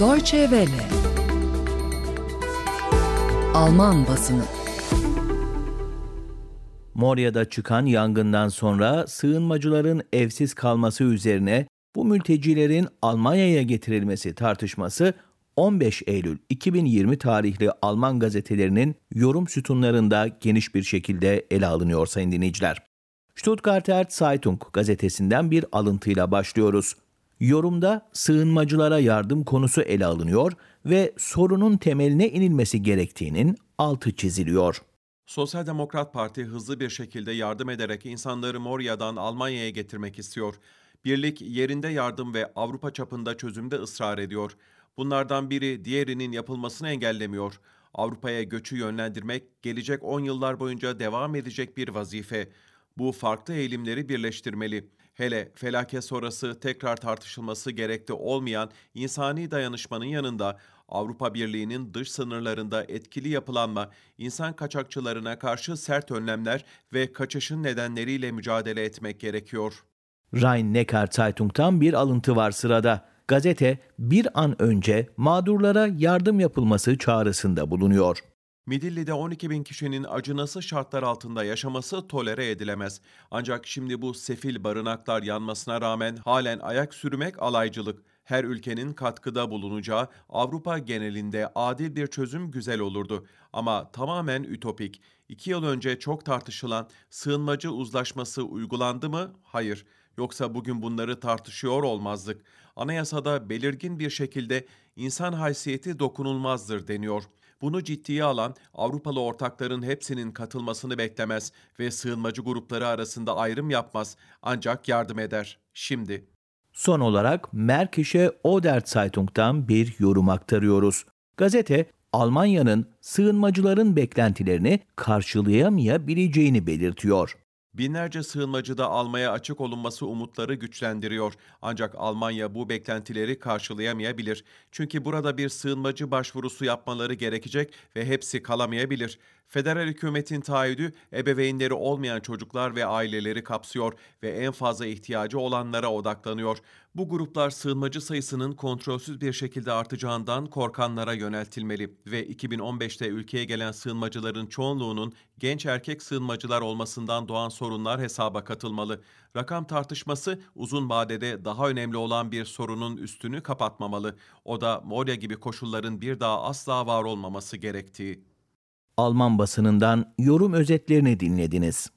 Deutsche Welle Alman basını Moria'da çıkan yangından sonra sığınmacıların evsiz kalması üzerine bu mültecilerin Almanya'ya getirilmesi tartışması 15 Eylül 2020 tarihli Alman gazetelerinin yorum sütunlarında geniş bir şekilde ele alınıyor sayın dinleyiciler. Stuttgarter Zeitung gazetesinden bir alıntıyla başlıyoruz. Yorumda sığınmacılara yardım konusu ele alınıyor ve sorunun temeline inilmesi gerektiğinin altı çiziliyor. Sosyal Demokrat Parti hızlı bir şekilde yardım ederek insanları Moria'dan Almanya'ya getirmek istiyor. Birlik yerinde yardım ve Avrupa çapında çözümde ısrar ediyor. Bunlardan biri diğerinin yapılmasını engellemiyor. Avrupa'ya göçü yönlendirmek gelecek 10 yıllar boyunca devam edecek bir vazife. Bu farklı eğilimleri birleştirmeli. Hele felaket sonrası tekrar tartışılması gerekli olmayan insani dayanışmanın yanında Avrupa Birliği'nin dış sınırlarında etkili yapılanma, insan kaçakçılarına karşı sert önlemler ve kaçışın nedenleriyle mücadele etmek gerekiyor. Rhein-Neckar Zeitung'tan bir alıntı var sırada. Gazete bir an önce mağdurlara yardım yapılması çağrısında bulunuyor. Midilli'de 12 bin kişinin acınası şartlar altında yaşaması tolere edilemez. Ancak şimdi bu sefil barınaklar yanmasına rağmen halen ayak sürmek alaycılık. Her ülkenin katkıda bulunacağı Avrupa genelinde adil bir çözüm güzel olurdu. Ama tamamen ütopik. İki yıl önce çok tartışılan sığınmacı uzlaşması uygulandı mı? Hayır. Yoksa bugün bunları tartışıyor olmazdık. Anayasada belirgin bir şekilde insan haysiyeti dokunulmazdır deniyor. Bunu ciddiye alan Avrupalı ortakların hepsinin katılmasını beklemez ve sığınmacı grupları arasında ayrım yapmaz ancak yardım eder. Şimdi Son olarak Märkische Oder Zeitung'dan bir yorum aktarıyoruz. Gazete, Almanya'nın sığınmacıların beklentilerini karşılayamayabileceğini belirtiyor. Binlerce sığınmacı da almaya açık olunması umutları güçlendiriyor. Ancak Almanya bu beklentileri karşılayamayabilir. Çünkü burada bir sığınmacı başvurusu yapmaları gerekecek ve hepsi kalamayabilir. Federal hükümetin taahhüdü ebeveynleri olmayan çocuklar ve aileleri kapsıyor ve en fazla ihtiyacı olanlara odaklanıyor. Bu gruplar sığınmacı sayısının kontrolsüz bir şekilde artacağından korkanlara yöneltilmeli ve 2015'te ülkeye gelen sığınmacıların çoğunluğunun genç erkek sığınmacılar olmasından doğan sorunlar hesaba katılmalı. Rakam tartışması uzun vadede daha önemli olan bir sorunun üstünü kapatmamalı. O da Moria gibi koşulların bir daha asla var olmaması gerektiği. Alman basınından yorum özetlerini dinlediniz.